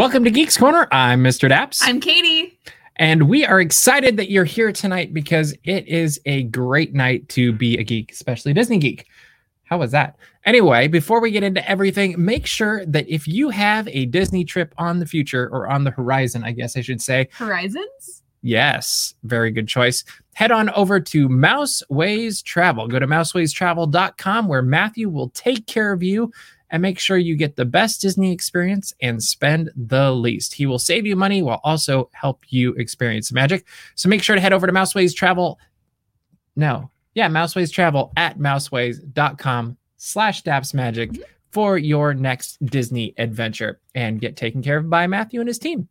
Welcome to Geeks Corner. I'm Mr. Daps. I'm Katie. and we are excited that you're here tonight because it is a great night to be a geek, especially a Disney geek. How was that? Anyway, before we get into everything, make sure that if you have a Disney trip on the future or on the horizon, I guess I should say, Horizons? Yes, very good choice. Head on over to Mouseways Travel. Go to mousewaystravel.com where Matthew will take care of you and make sure you get the best Disney experience and spend the least. He will save you money while also help you experience magic. So make sure to head over to Mouseways Travel. No, yeah, Mouseways Travel at mouseways.com slash daps magic for your next Disney adventure and get taken care of by Matthew and his team.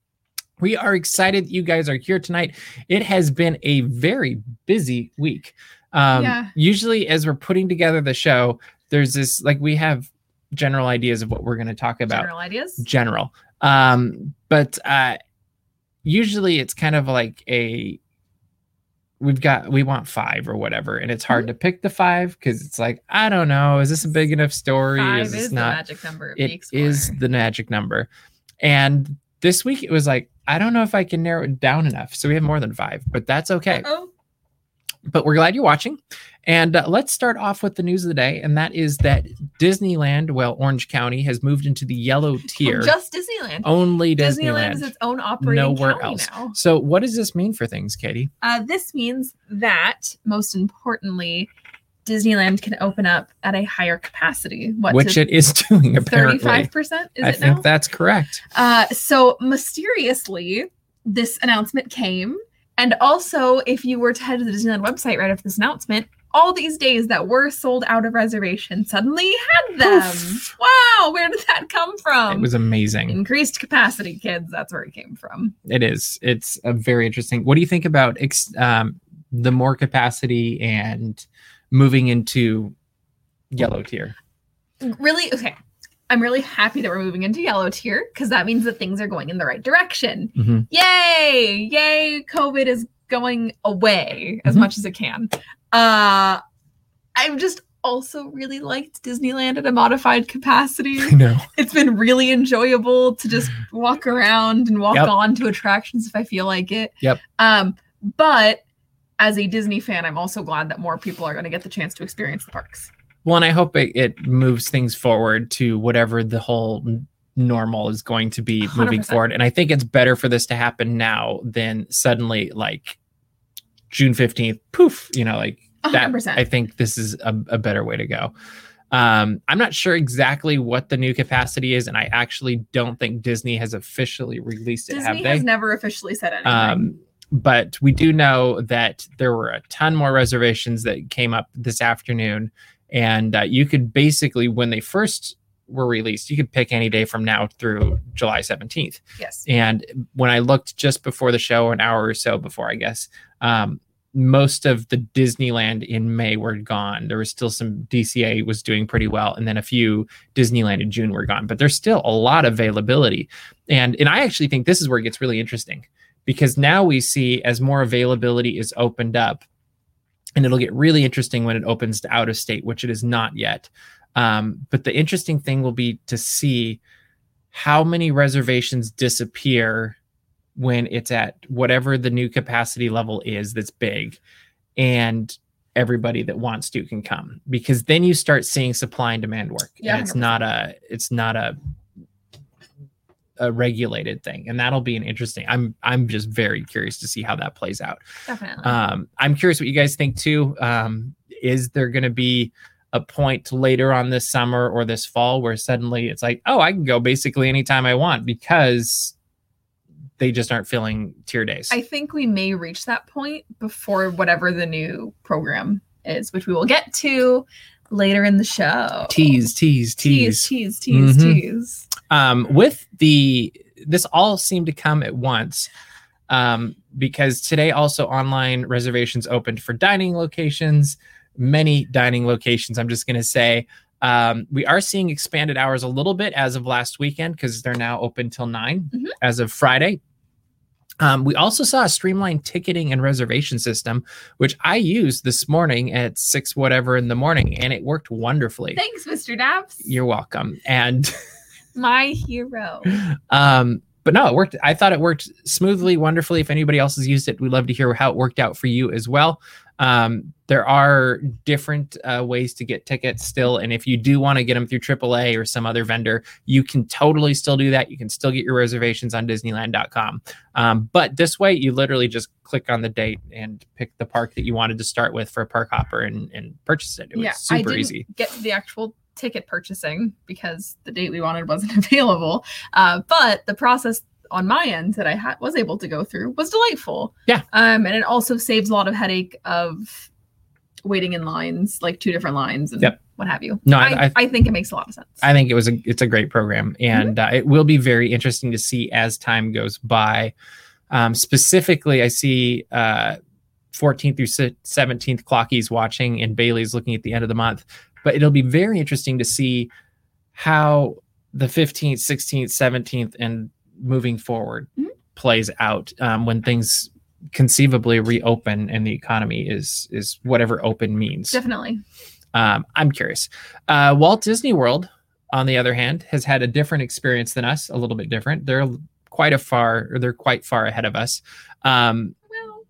We are excited that you guys are here tonight. It has been a very busy week. Um, Yeah. Usually, as we're putting together the show, there's this like we have general ideas of what we're going to talk about General ideas? general. Um, but uh, usually it's kind of like a we've got we want five or whatever, and it's Mm-hmm. hard to pick the five because it's like I don't know, is this a big enough story? Five is is, this the magic number It is the magic number, and this week it was like I don't know if I can narrow it down enough, so we have more than five, but that's okay Oh, but we're glad you're watching. And uh, let's start off with the news of the day, and that is that Disneyland, well, Orange County, has moved into the yellow tier. just Disneyland. Only Disneyland is its own operating Nowhere else. now. So, what does this mean for things, Katie? Uh, this means that, most importantly, Disneyland can open up at a higher capacity. What Which it is doing apparently. thirty-five percent? Is I it think now? that's correct. Uh, so mysteriously, this announcement came, and also, if you were to head to the Disneyland website right after this announcement, all these days that were sold out of reservation suddenly had them. Poof. Wow, where did that come from? it was amazing. increased capacity, kids. That's where it came from. It is. It's a very interesting. What do you think about ex- um, the more capacity and moving into yellow tier? Really, okay. I'm really happy that we're moving into yellow tier because that means that things are going in the right direction. Mhm. Yay! Yay! COVID is going away as Mhm. much as it can. Uh I've just also really liked Disneyland at a modified capacity. I know. It's been really enjoyable to just walk around and walk Yep. on to attractions if I feel like it. Yep. Um, but as a Disney fan, I'm also glad that more people are going to get the chance to experience the parks. Well, and I hope it, it moves things forward to whatever the whole normal is going to be moving 100%. forward. And I think it's better for this to happen now than suddenly like June 15th, poof, you know, like that. 100%. I think this is a, a better way to go. Um, I'm not sure exactly what the new capacity is, and I actually don't think Disney has officially released it. Disney have they? has never officially said anything. Um, but we do know that there were a ton more reservations that came up this afternoon, and uh, you could basically, when they first were released, you could pick any day from now through July 17th. yes. And when I looked just before the show, an hour or so before, I guess, um, most of the Disneyland in May were gone. There was still some DCA was doing pretty well, and then a few Disneyland in June were gone. But there's still a lot of availability, and and I actually think this is where it gets really interesting because now we see as more availability is opened up, and it'll get really interesting when it opens to out of state, which it is not yet. Um, but the interesting thing will be to see how many reservations disappear when it's at whatever the new capacity level is that's big and everybody that wants to can come because then you start seeing supply and demand work Yeah, and it's not a it's not a a regulated thing and that'll be an interesting i'm i'm just very curious to see how that plays out Definitely. um, I'm curious what you guys think too. Um, is there going to be a point later on this summer or this fall where suddenly it's like, oh, I can go basically anytime I want because they just aren't filling tier days? I think we may reach that point before whatever the new program is, which we will get to later in the show. tease, tease, tease, tease. tease, tease, Mhm. tease. Um, with the this all seemed to come at once um, because today also online reservations opened for dining locations many dining locations i'm just going to say um, we are seeing expanded hours a little bit as of last weekend because they're now open till 9 Mhm. as of friday um, we also saw a streamlined ticketing and reservation system, which I used this morning at six whatever in the morning, and it worked wonderfully. Thanks, Mr. Daps. You're welcome. And my hero. um but no, it worked. I thought it worked smoothly, wonderfully. If anybody else has used it, we'd love to hear how it worked out for you as well. Um, there are different uh, ways to get tickets still, and if you do want to get them through AAA or some other vendor, you can totally still do that. You can still get your reservations on Disneyland.com. Um, but this way, you literally just click on the date and pick the park that you wanted to start with for a park hopper and, and purchase it. It was yeah, I super didn't easy. get the actual ticket purchasing because the date we wanted wasn't available. Uh, but the process on my end that I ha- was able to go through was delightful. Yeah. Um, and it also saves a lot of headache of waiting in lines, like two different lines and Yep. what have you. No, I, I, I, think it makes a lot of sense. I think it was a it's a great program, and uh, it will be very interesting to see as time goes by. Um, specifically, I see uh, 14th through 17th clockies watching, and Bailey's looking at the end of the month. But it'll be very interesting to see how the 15th, 16th, 17th, and moving forward Mhm. plays out um, when things conceivably reopen and the economy is is whatever open means. Definitely. Um, I'm curious. Uh, Walt Disney World, on the other hand, has had a different experience than us, a little bit different. They're quite a far, or they're quite far ahead of us. Um, Well,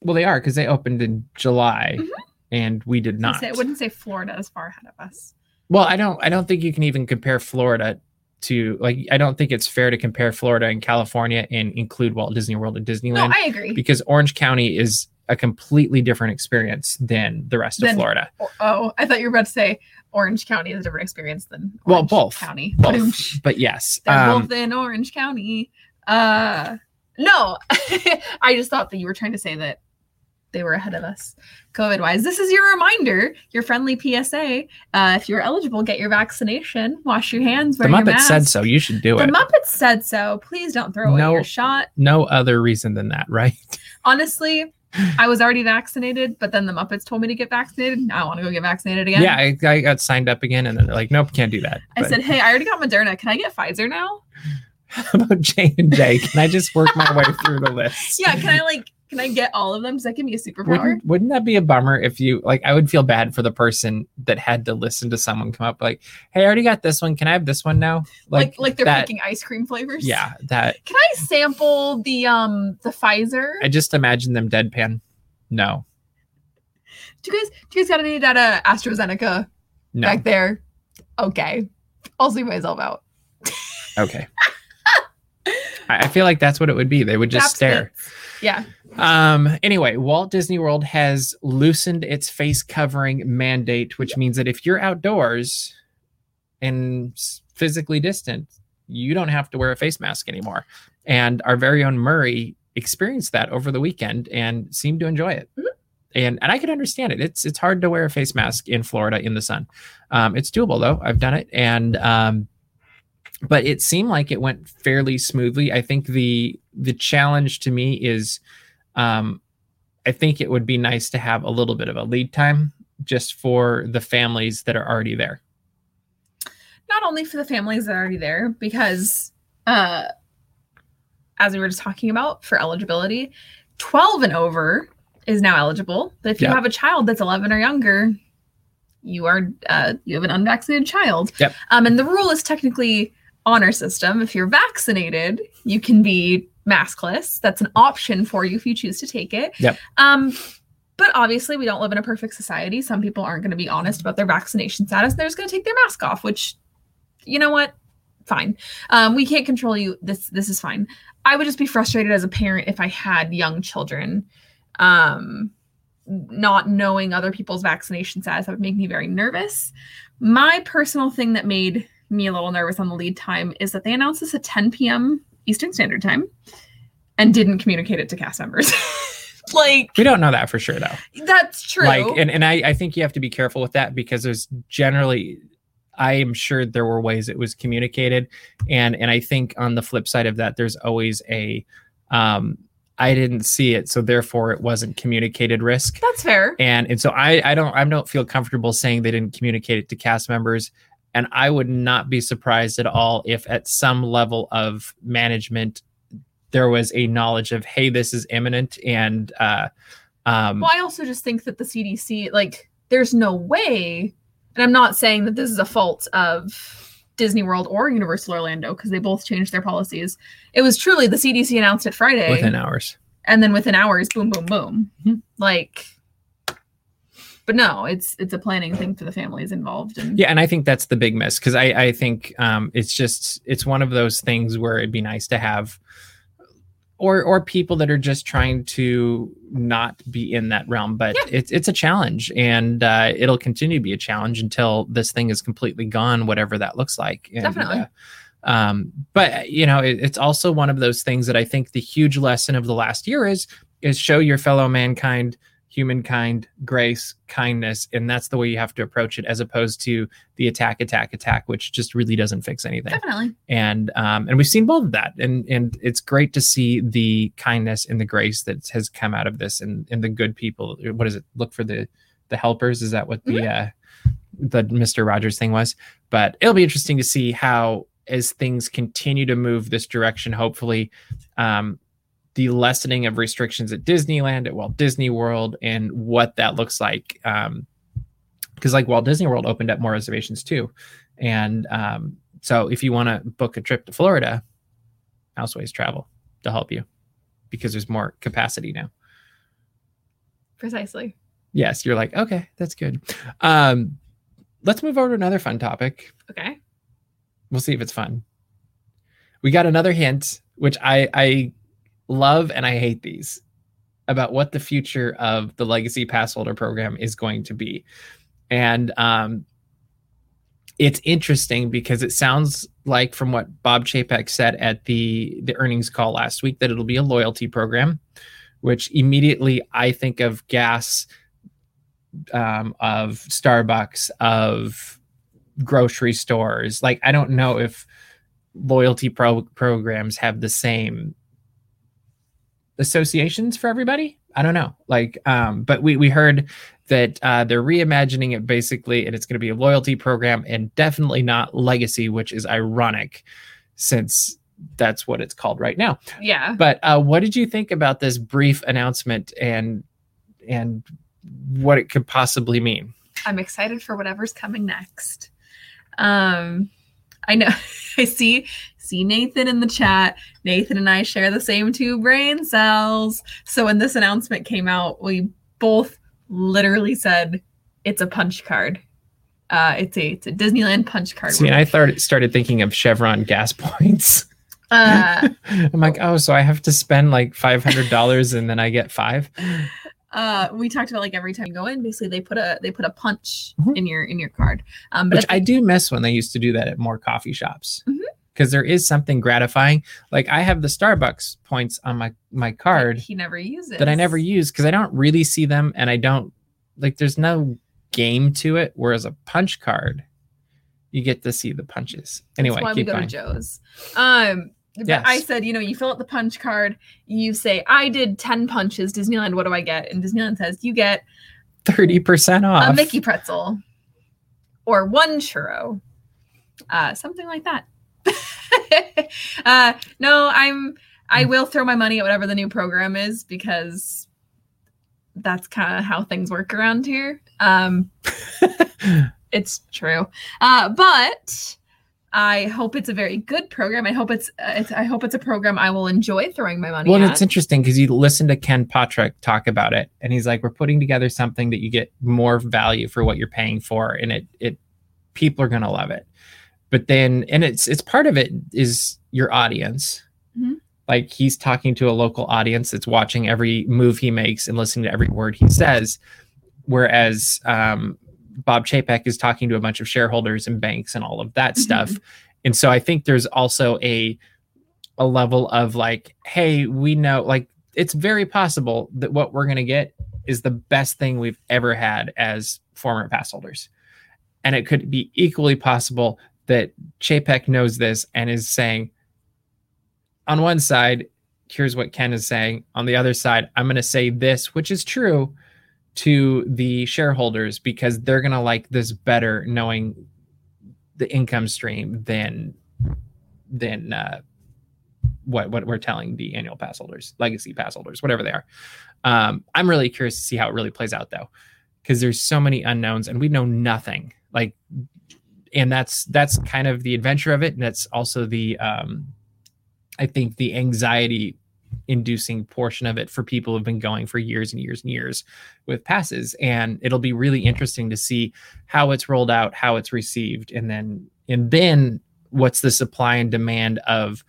well, they are because they opened in July, Mhm. And we did not. I wouldn't say Florida is far ahead of us. Well, I don't. I don't think you can even compare Florida to like. I don't think it's fair to compare Florida and California and include Walt Disney World and Disneyland. No, I agree. because Orange County is a completely different experience than the rest of Florida. Oh, I thought you were about to say Orange County is a different experience than Well, both. County. Both, but yes, They're um, both in Orange County. Uh no. I just thought that you were trying to say that they were ahead of us COVID wise. This is your reminder, your friendly PSA. Uh, if you're eligible, get your vaccination, wash your hands, the wear Muppets mask. said so. You should do it. The it. Muppets said so. Please don't throw away No. your shot. no other reason than that, right? Honestly, I was already vaccinated, but then the Muppets told me to get vaccinated. Now I want to go get vaccinated again. Yeah, I, I got signed up again, and then they're like, "Nope, can't do that." I But said, hey, I already got Moderna. Can I get Pfizer now? How about J and J? Can I just work my way through the list? Yeah, can I like can I get all of them? Does that give me a superpower? Wouldn't, wouldn't that be a bummer if you like? I would feel bad for the person that had to listen to someone come up like, "Hey, I already got this one. Can I have this one now?" Like like, they're that. picking ice cream flavors. Yeah, that. Can I sample the um the Pfizer? I just imagine them deadpan. No, do you guys do you guys got any data AstraZeneca no. back there? Okay. I'll see myself out. Okay. I feel like that's what it would be. They would just stare. Yeah. Um, anyway, Walt Disney World has loosened its face covering mandate, which means that if you're outdoors and physically distant, you don't have to wear a face mask anymore. And our very own Murray experienced that over the weekend and seemed to enjoy it. Mhm. And and I could understand it. It's it's hard to wear a face mask in Florida in the sun. Um, it's doable though. I've done it, and um, but it seemed like it went fairly smoothly. I think the the challenge to me is um, I think it would be nice to have a little bit of a lead time just for the families that are already there. Not only for the families that are already there, because uh as we were just talking about for eligibility, 12 and over is now eligible. But if you Yeah. have a child that's 11 or younger, you are uh, you have an unvaccinated child. Yep. Um, and the rule is technically honor system. If you're vaccinated, you can be maskless. That's an option for you if you choose to take it. Yep. Um, but obviously, we don't live in a perfect society. Some people aren't going to be honest about their vaccination status. They're just going to take their mask off, which, you know what? Fine. Um, we can't control you. This this is fine. I would just be frustrated as a parent if I had young children. Um, not knowing other people's vaccination status that would make me very nervous. My personal thing that made me a little nervous on the lead time is that they announced this at 10 p.m. Eastern Standard Time and didn't communicate it to cast members. like We don't know that for sure though. that's true. Like, and, and I, I think you have to be careful with that because there's generally, I am sure there were ways it was communicated. And, and I think on the flip side of that, there's always a, um, I didn't see it, so therefore it wasn't communicated risk. that's fair. And and so I I don't I don't feel comfortable saying they didn't communicate it to cast members. And I would not be surprised at all if at some level of management there was a knowledge of hey this is imminent and uh um Well, I also just think that the CDC, like, there's no way, and I'm not saying that this is a fault of Disney World or Universal Orlando because they both changed their policies. It was truly the CDC announced it Friday, within hours. and then within hours, boom, boom, boom. Mhm. Like, but no, it's it's a planning thing for the families involved. And Yeah, and I think that's the big miss because I I think um, it's just it's one of those things where it'd be nice to have, or or people that are just trying to not be in that realm, but Yeah. it's it's a challenge, and uh, it'll continue to be a challenge until this thing is completely gone, whatever that looks like. And, Definitely. uh, um, but you know, it, it's also one of those things that I think the huge lesson of the last year is is show your fellow mankind humankind grace kindness and that's the way you have to approach it as opposed to the attack attack attack which just really doesn't fix anything. Definitely, and um and we've seen both of that and and it's great to see the kindness and the grace that has come out of this and and the good people what is it look for the the helpers? Is that what the uh the mr rogers thing was? But it'll be interesting to see how as things continue to move this direction hopefully um the lessening of restrictions at disneyland at walt disney world and what that looks like um because like walt disney world opened up more reservations too and um so if you want to book a trip to Florida, Mouseways Travel to help you because there's more capacity now. precisely. Yes, you're like, okay, that's good. Um, let's move over to another fun topic. Okay, We'll see if it's fun. We got another hint, which I I love and I hate these about what the future of the legacy pass holder program is going to be. And um it's interesting because it sounds like from what Bob Chapek said at the the earnings call last week that it'll be a loyalty program, which immediately I think of gas, um, of Starbucks, of grocery stores. Like I don't know if loyalty pro- programs have the same associations for everybody. I don't know. Like, um, but we we heard that uh, they're reimagining it basically, and it's going to be a loyalty program, and definitely not legacy, which is ironic, since that's what it's called right now. yeah. But uh, what did you think about this brief announcement and and what it could possibly mean? I'm excited for whatever's coming next. Um, I know I see see Nathan in the chat. Nathan and I share the same two brain cells. So when this announcement came out, we both literally said it's a punch card. Uh, it's a it's a Disneyland punch card. See, and I started started thinking of Chevron gas points. uh, I'm like, oh, so I have to spend like five hundred dollars and then I get five. Uh, we talked about like every time you go in, basically they put a they put a punch Mhm. in your in your card. Um, but Which the- I do miss when they used to do that at more coffee shops. Mhm. Because there is something gratifying. Like I have the Starbucks points on my my card he never uses that I never use because I don't really see them and I don't like there's no game to it. Whereas a punch card, you get to see the punches. Anyway, That's why we keep go going. to Joe's. Um, Yes. I said, you know, you fill out the punch card, you say, I did 10 punches, Disneyland, what do I get? And Disneyland says, you get Thirty percent off. a Mickey pretzel or one churro, uh, something like that. uh, no, I'm, Hmm. I will throw my money at whatever the new program is because that's kind of how things work around here. Um, it's true. Uh, but I hope it's a very good program. I hope it's, uh, it's I hope it's a program I will enjoy throwing my money Well, at. it's interesting because you listen to Ken Potrock talk about it, and he's like, "We're putting together something that you get more value for what you're paying for, and it it people are gonna love it." But then, and it's it's part of it is your audience. Mhm. Like he's talking to a local audience that's watching every move he makes and listening to every word he says, whereas um, Bob Chapek is talking to a bunch of shareholders and banks and all of that mm-hmm. stuff. And so I think there's also a a level of like, hey, we know like it's very possible that what we're gonna get is the best thing we've ever had as former pass holders. And it could be equally possible that Chapek knows this and is saying, on one side, here's what Ken is saying. On the other side, I'm going to say this, which is true to the shareholders because they're going to like this better knowing the income stream than than uh, what what we're telling the annual pass holders, legacy pass holders, whatever they are. Um, I'm really curious to see how it really plays out though, because there's so many unknowns and we know nothing. Like and that's that's kind of the adventure of it and that's also the um i think the anxiety inducing portion of it for people who've been going for years and years and years with passes. And it'll be really interesting to see how it's rolled out how it's received and then and then what's the supply and demand of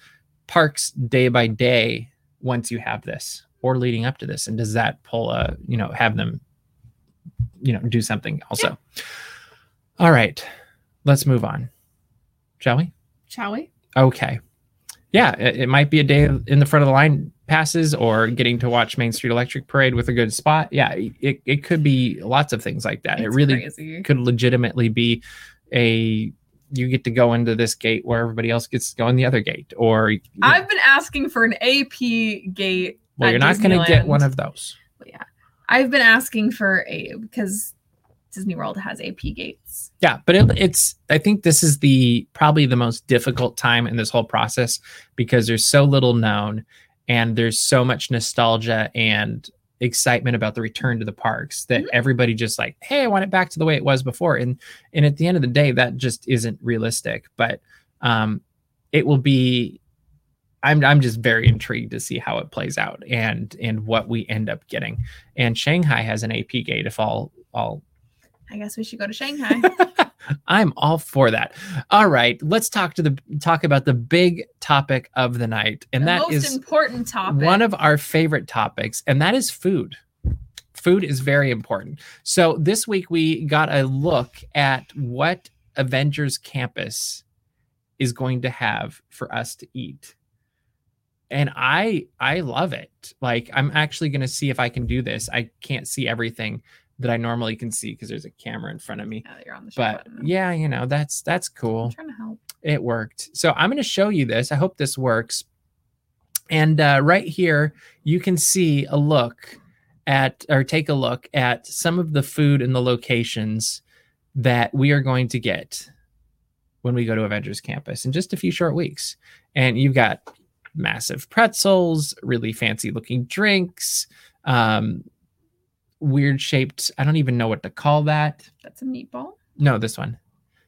parks day by day once you have this or leading up to this. And does that pull a you know have them you know do something also? All right let's move on. Shall we? Shall we? okay yeah it, it might be a day in the front of the line passes or getting to watch main street electric parade with a good spot yeah it, it could be lots of things like that it really crazy. could legitimately be a you get to go into this gate where everybody else gets to go in the other gate or I've been asking for an AP gate. well you're not going to get one of those But yeah, I've been asking for a because Disney World has AP gates. yeah but it, it's i think this is the probably the most difficult time in this whole process because there's so little known and there's so much nostalgia and excitement about the return to the parks that Mhm. everybody just like hey i want it back to the way it was before and and at the end of the day that just isn't realistic but um it will be I'm I'm just very intrigued to see how it plays out and and what we end up getting. And Shanghai has an AP gate if all all I guess we should go to Shanghai. I'm all for that. All right, let's talk to the talk about the big topic of the night, and the that most is important topic. one of our favorite topics, and that is food. Food is very important. So this week we got a look at what Avengers Campus is going to have for us to eat. And I I love it. Like I'm actually going to see if I can do this. I can't see everything that I normally can see because there's a camera in front of me. You're on the But button. yeah, you know, that's that's cool I'm trying to help. it worked. So I'm going to show you this. I hope this works. And uh, right here, you can see a look at, or take a look at some of the food and the locations that we are going to get when we go to Avengers Campus in just a few short weeks. And you've got massive pretzels, really fancy looking drinks, um, weird shaped, I don't even know what to call that. That's a meatball. No, this one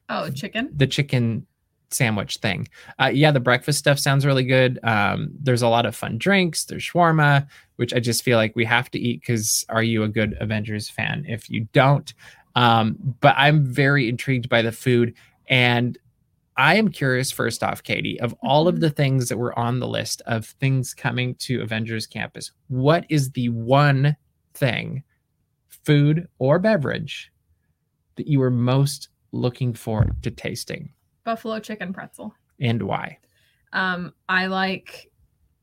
Oh, chicken. the chicken sandwich thing. Uh, yeah, the breakfast stuff sounds really good. Um, there's a lot of fun drinks. There's shawarma, which I just feel like we have to eat because are you a good Avengers fan? If you don't, um, but I'm very intrigued by the food and. I am curious, first off, Katie, of all of Mhm. the things that were on the list of things coming to Avengers Campus, what is the one thing, food or beverage, that you were most looking forward to tasting? Buffalo chicken pretzel. and why? Um, I like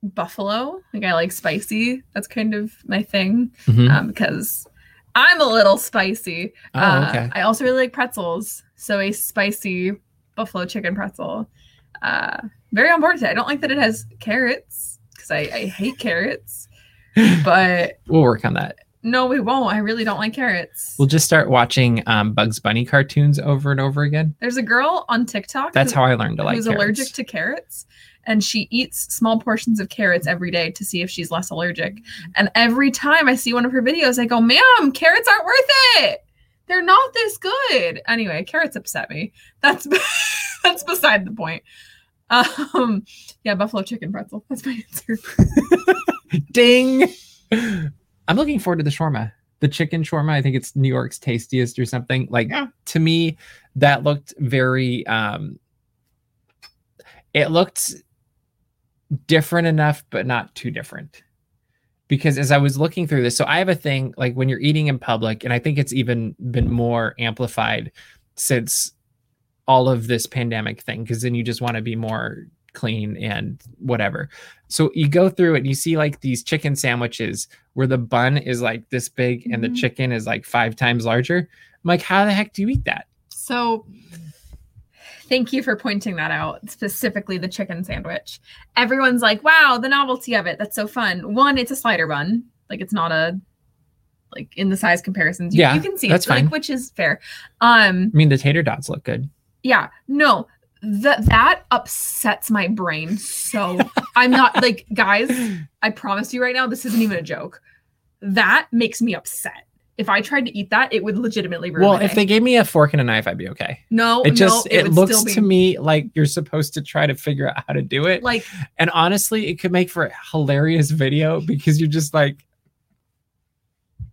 buffalo. Like I like spicy. That's kind of my thing. Um, because I'm a little spicy. oh, Uh, okay. I also really like pretzels. So a spicy buffalo chicken pretzel. Uh, very on board today. I don't like that it has carrots because I, I hate carrots. But we'll work on that. No, we won't. I really don't like carrots. We'll just start watching um, Bugs Bunny cartoons over and over again. There's a girl on TikTok. That's who- how I learned to like who's carrots. allergic to carrots and she eats small portions of carrots every day to see if she's less allergic and every time i see one of her videos i go ma'am carrots aren't worth it they're not this good anyway carrots upset me that's that's beside the point um yeah buffalo chicken pretzel that's my answer Ding! I'm looking forward to the shawarma. The chicken shawarma, I think it's New York's tastiest or something. Like Yeah. to me, that looked very um it looked different enough, but not too different. Because as I was looking through this, so I have a thing like when you're eating in public, and I think it's even been more amplified since all of this pandemic thing, because then you just want to be more clean and whatever. So you go through it and you see like these chicken sandwiches where the bun is like this big and the Mhm. chicken is like five times larger. I'm like, how the heck do you eat that? So thank you for pointing that out, specifically the chicken sandwich. Everyone's like, wow, the novelty of it. That's so fun. One, it's a slider bun. Like it's not a like in the size comparisons. You, Yeah, you can see that's it, like, fine. which is fair. Um, I mean, the tater dots look good. yeah, no, that that upsets my brain. So I'm not like, guys, I promise you right now, this isn't even a joke. That makes me upset. If I tried to eat that, it would legitimately ruin Well, if day. they gave me a fork and a knife, I'd be okay. no, It just no, it, would looks be- to me like you're supposed to try to figure out how to do it. like And honestly, it could make for a hilarious video because you're just like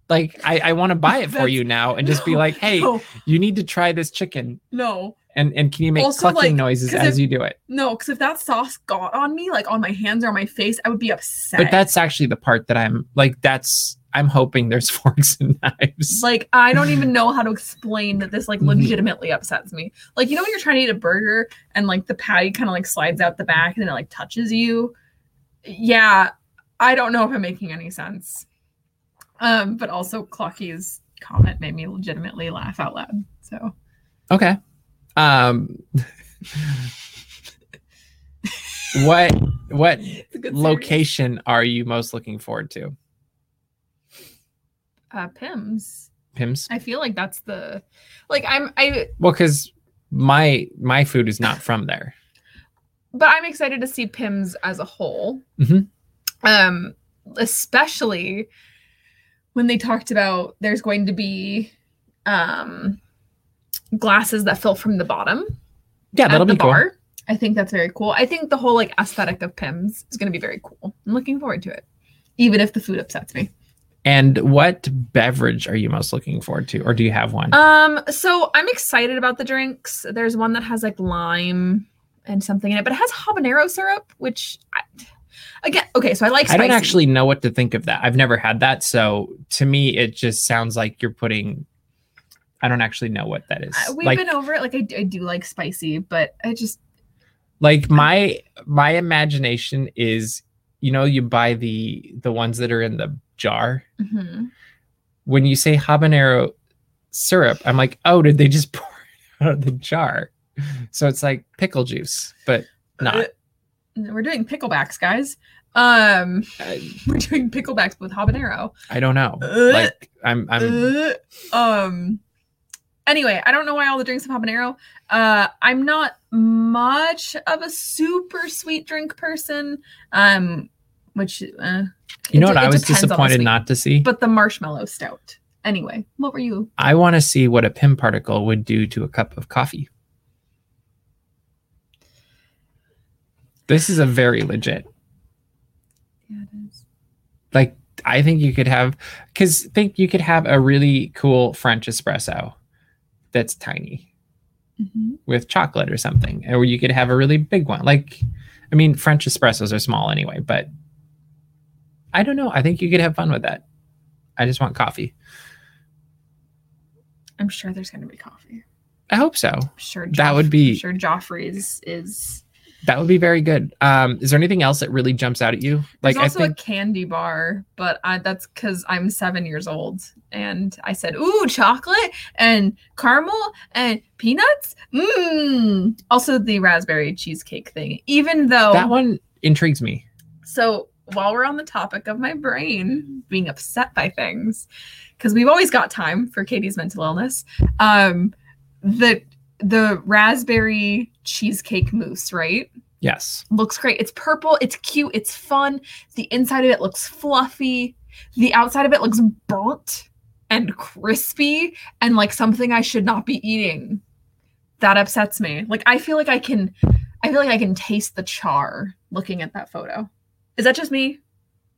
like I, I want to buy it for you now and just be like, hey, no, you need to try this chicken. no, And and can you make Also, clucking like, noises as if- you do it? no, because if that sauce got on me, like on my hands or on my face, I would be upset. But that's actually the part that I'm like that's I'm hoping there's forks and knives. like I don't even know how to explain that this like Mhm. legitimately upsets me. Like you know when you're trying to eat a burger and like the patty kind of like slides out the back and then it like touches you. Yeah, I don't know if I'm making any sense. Um, but also Clocky's comment made me legitimately laugh out loud. So Okay. Um what what good series. location are you most looking forward to? Uh, Pym's. Pym's? I feel like that's the like I'm I Well, because my my food is not from there. but I'm excited to see Pym's as a whole. Mhm. Um, especially when they talked about there's going to be um glasses that fill from the bottom Yeah, that'll at the cool. bar. I think that's very cool. I think the whole like aesthetic of Pym's is going to be very cool. I'm looking forward to it, even if the food upsets me. And what beverage are you most looking forward to, or do you have one? Um, so I'm excited about the drinks. There's one that has like lime and something in it, but it has habanero syrup, which I, again, okay, so I like I don't actually know what to think of that. I've never had that, so to me, it just sounds like you're putting. I don't actually know what that is. Uh, we've like, been over it. Like I do like spicy, but I just like my my imagination is, you know, you buy the the ones that are in the jar. mhm. When you say habanero syrup, I'm like, oh, did they just pour it out of the jar? So it's like pickle juice, but not. Uh, we're doing picklebacks, guys. Um, I, we're doing picklebacks with habanero. I don't know. Uh, Like I'm I'm Uh, um anyway i don't know why all the drinks have habanero uh i'm not much of a super sweet drink person um which uh, You know what I was depends on the disappointed sweet. not to see? but the marshmallow stout anyway what were you I want to see what a Pym particle would do to a cup of coffee. This is a very legit. yeah it is Like I think you could have cuz think you could have a really cool French espresso that's tiny Mhm. with chocolate or something or you could have a really big one. Like I mean French espressos are small anyway, but I don't know. I think you could have fun with that. I just want coffee. i'm sure there's going to be coffee I hope so. I'm sure That would be- I'm sure joffrey's is That would be very good. Um, is there anything else that really jumps out at you? There's Like I also think a candy bar, but I, that's because I'm seven years old, and I said, "Ooh, chocolate and caramel and peanuts." Mmm. Also, the raspberry cheesecake thing. Even though that one intrigues me. so while we're on the topic of my brain being upset by things, because we've always got time for Katie's mental illness, um, the the raspberry cheesecake mousse, right? Yes. looks great. It's purple, it's cute, it's fun. The inside of it looks fluffy. The outside of it looks burnt and crispy and like something I should not be eating. That upsets me. Like I feel like I can I feel like I can taste the char looking at that photo. Is that just me?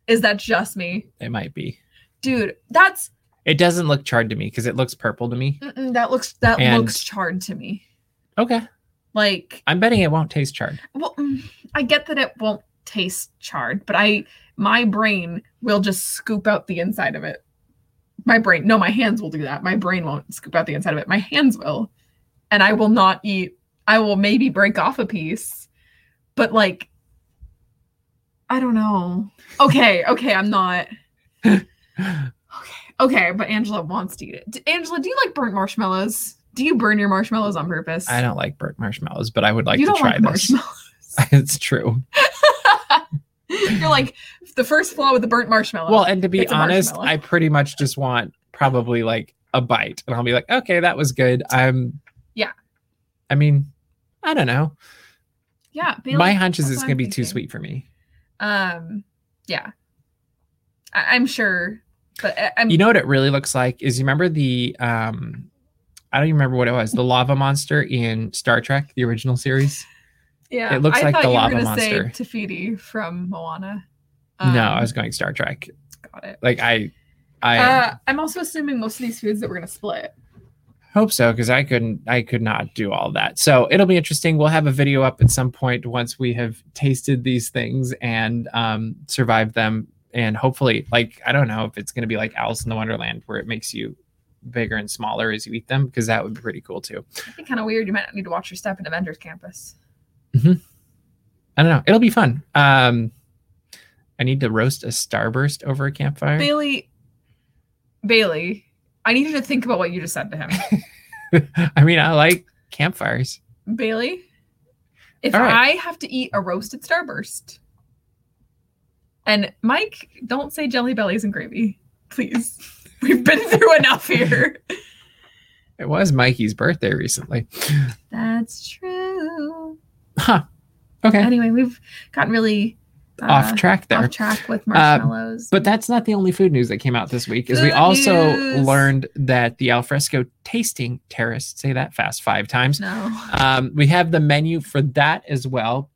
Is that just me? It might be. Dude, that's It doesn't look charred to me because it looks purple to me. mm-mm, that looks that And- looks charred to me. Okay. Like I'm betting it won't taste charred. well mm, i get that it won't taste charred but i my brain will just scoop out the inside of it my brain no my hands will do that my brain won't scoop out the inside of it my hands will and i will not eat i will maybe break off a piece but like i don't know okay okay i'm not okay okay but angela wants to eat it angela do you like burnt marshmallows do you burn your marshmallows on purpose I don't like burnt marshmallows, but I would like you to don't try like this. marshmallows it's true. You're like the first flaw with the burnt marshmallow. Well, and to be honest. I pretty much just want probably like a bite, and I'll be like, okay, that was good. I'm. Yeah. I mean, I don't know. yeah, My hunch is it's gonna I'm be too sweet for me. Um, yeah, I- I'm sure But I- I'm You know what it really looks like is you remember the um I don't even remember what it was. The lava monster in Star Trek, the original series. yeah. it looks I like the you lava monster. Say Te Fiti from Moana. no, Um, I was going Star Trek. got it. Like I I Uh, I'm also assuming most of these foods that we're gonna split. hope so because I couldn't I could not do all that. So it'll be interesting. We'll have a video up at some point once we have tasted these things and um survived them and hopefully like I don't know if it's going to be like Alice in the Wonderland where it makes you bigger and smaller as you eat them because that would be pretty cool too. It'd be kind of weird. You might not need to watch your step in Avengers Campus. I don't know. It'll be fun. Um, I need to roast a starburst over a campfire. Bailey, Bailey, I need you to think about what you just said to him. I mean, I like campfires. Bailey, if right. I have to eat a roasted starburst, and Mike, don't say jelly bellies and gravy, please. We've been through enough here. It was Mikey's birthday recently. That's true. Huh. Okay. Anyway, we've gotten really uh, off track there. off track with marshmallows. But that's not the only food news that came out this week. Is we also news. learned that the alfresco tasting terrace, say that fast five times, no. Um, we have the menu for that as well,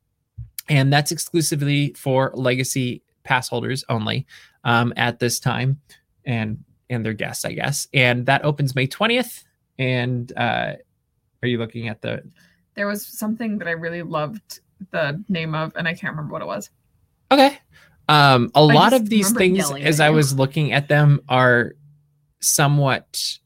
and that's exclusively for legacy pass holders only um, at this time, and and their guests, I guess. And that opens May twentieth. And uh, are you looking at the? There was something that I really loved the name of, and I can't remember what it was. Okay. Um, a lot of these things, as I was looking at them, are somewhat.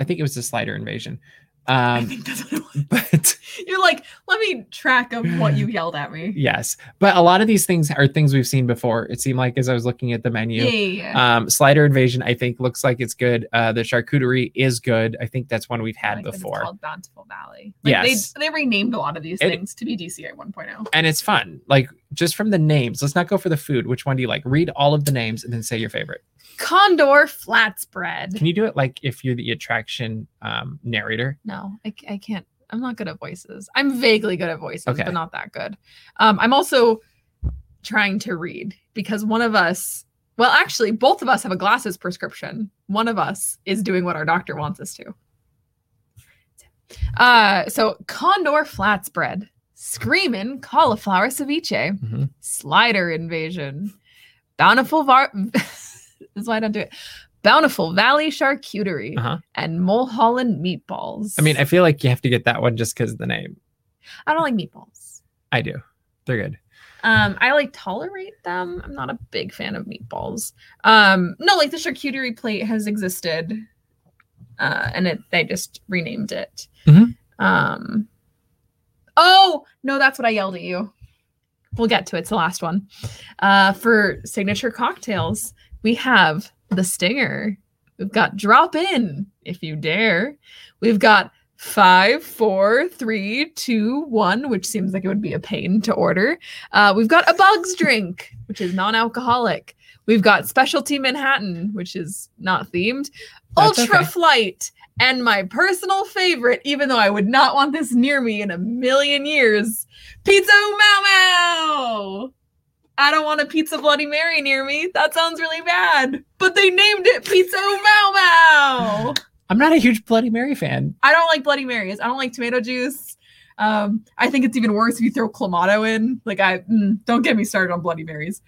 I think it was the slider invasion. I Um, think that's what it was. but You're like, let me track of what you yelled at me. yes, but a lot of these things are things we've seen before. It seemed like as I was looking at the menu. Yeah, yeah, yeah. Um, Slider Invasion, I think, looks like it's good. Uh, the charcuterie is good. I think that's one we've had like it's before, called Bountiful Valley. Like Yes. They, they renamed a lot of these It- things to be DCA 1.0. and it's fun. Like just from the names. Let's not go for the food. Which one do you like? Read all of the names and then say your favorite. Condor flat spread. Can you do it like if you're the attraction um, narrator? No, I, I can't. I'm not good at voices. I'm vaguely good at voices, Okay. but not that good. Um, I'm also trying to read because one of us, well, actually, both of us have a glasses prescription. One of us is doing what our doctor wants us to. Uh, so Condor flat spread, screaming cauliflower ceviche, Mhm. slider invasion, bountiful var. why I don't do it. Bountiful Valley charcuterie Uh-huh. and Mulholland meatballs. I mean, I feel like you have to get that one just because of the name. I don't like meatballs. I do. They're good. Um, I like tolerate them. I'm not a big fan of meatballs. Um, no, like the charcuterie plate has existed, uh, and it they just renamed it. Mhm. Um, oh no, that's what I yelled at you. We'll get to it. It's the last one. Uh, for signature cocktails, we have the Stinger. We've got Drop In, if you dare. We've got five, four, three, two, one, which seems like it would be a pain to order. Uh, we've got a Bugs drink, which is non-alcoholic. We've got Specialty Manhattan, which is not themed. That's Ultra okay. Flight, and my personal favorite, even though I would not want this near me in a million years, Pizza Mau Mau. I don't want a Pizza Bloody Mary near me. That sounds really bad. But they named it Pizza Mau Mau. I'm not a huge Bloody Mary fan. I don't like Bloody Marys. I don't like tomato juice. Um, I think it's even worse if you throw clamato in. Like I mm, don't get me started on Bloody Marys.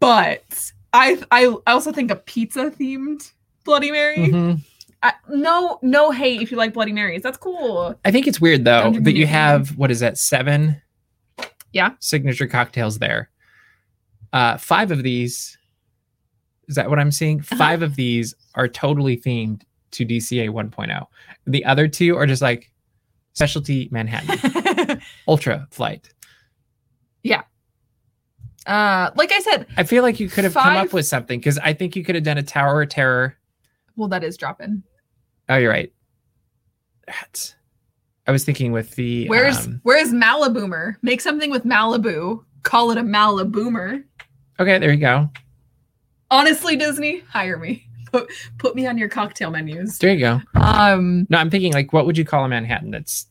But I I I also think a pizza themed Bloody Mary. Mhm. I, no no hate if you like Bloody Marys. That's cool. I think it's weird though that you have what is that seven? Yeah. Signature cocktails there. Uh, five of these. Is that what I'm seeing? Uh-huh. Five of these are totally themed to DCA 1.0. The other two are just like specialty Manhattan, ultra flight. Yeah. Uh, like I said, I feel like you could have come up with something because I think you could have done a Tower of Terror. well that is dropping. Oh, you're right. That's- I was thinking with the Where's um, where's Maliboomer? Make something with Malibu. Call it a Maliboomer. okay, there you go. Honestly, Disney, hire me. Put put me on your cocktail menus. There you go. Um No, I'm thinking like what would you call a Manhattan that's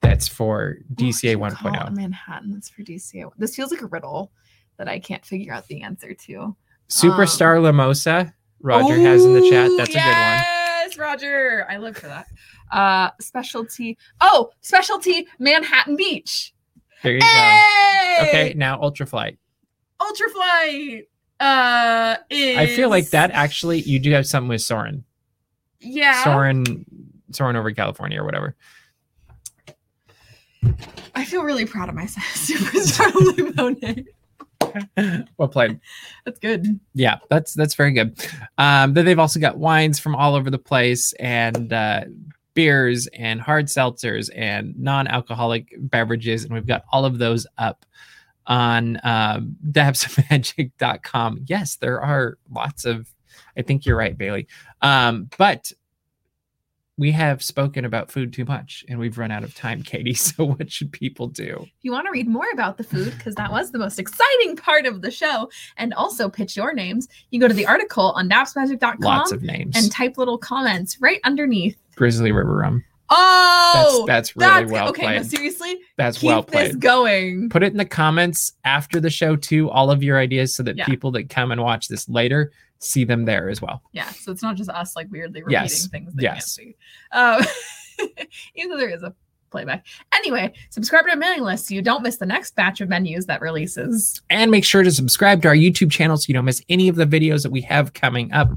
that's for DCA What would you call a 1.0? Manhattan that's for DCA. This feels like a riddle that I can't figure out the answer to. Superstar Um, Lamosa. Roger has in the chat. Ooh, That's yes, Roger. I live for that. Uh, specialty. Oh, specialty Manhattan Beach. A good one. There you Hey! go. Okay, now ultraflight. Ultraflight. Uh, is I feel like that actually you do have something with Soarin'. Yeah. Soarin' Soarin' over California or whatever. I feel really proud of myself. Superstar well played. That's good. Yeah, that's that's very good. Um, then they've also got wines from all over the place and uh, beers and hard seltzers and non-alcoholic beverages, and we've got all of those up on um, dapsmagic.com. Yes, there are lots of. I think you're right, Bailey. Um, but we have spoken about food too much, and we've run out of time, Katie. So what should people do? If you want to read more about the food, because that was the most exciting part of the show, and also pitch your names, you go to the article on dapsmagic.com Lots of names. and type little comments right underneath. Grizzly River Rum. Oh, that's that's really that's- well okay. No, played. seriously, That's keep well this going. Put it in the comments after the show too, all of your ideas so that Yeah. people that come and watch this later see them there as well. Yeah, so it's not just us like weirdly repeating Yes, things they yes. can't see. Um, even though there is a playback. Anyway, subscribe to our mailing list so you don't miss the next batch of menus that releases. And make sure to subscribe to our YouTube channel so you don't miss any of the videos that we have coming up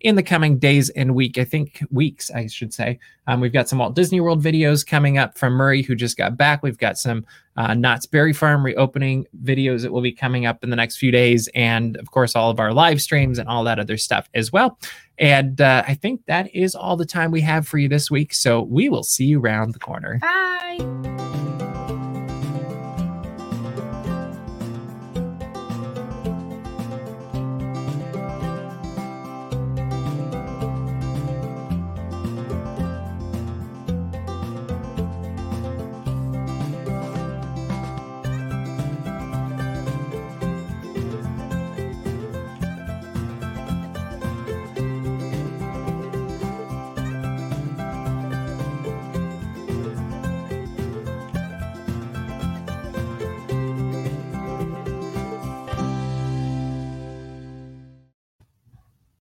in the coming days and week. I think weeks, I should say. Um, we've got some Walt Disney World videos coming up from Murray, who just got back. We've got some uh, Knott's Berry Farm reopening videos that will be coming up in the next few days, and of course, all of our live streams and all that other stuff as well. And uh, I think that is all the time we have for you this week. So we will see you around the corner. Bye.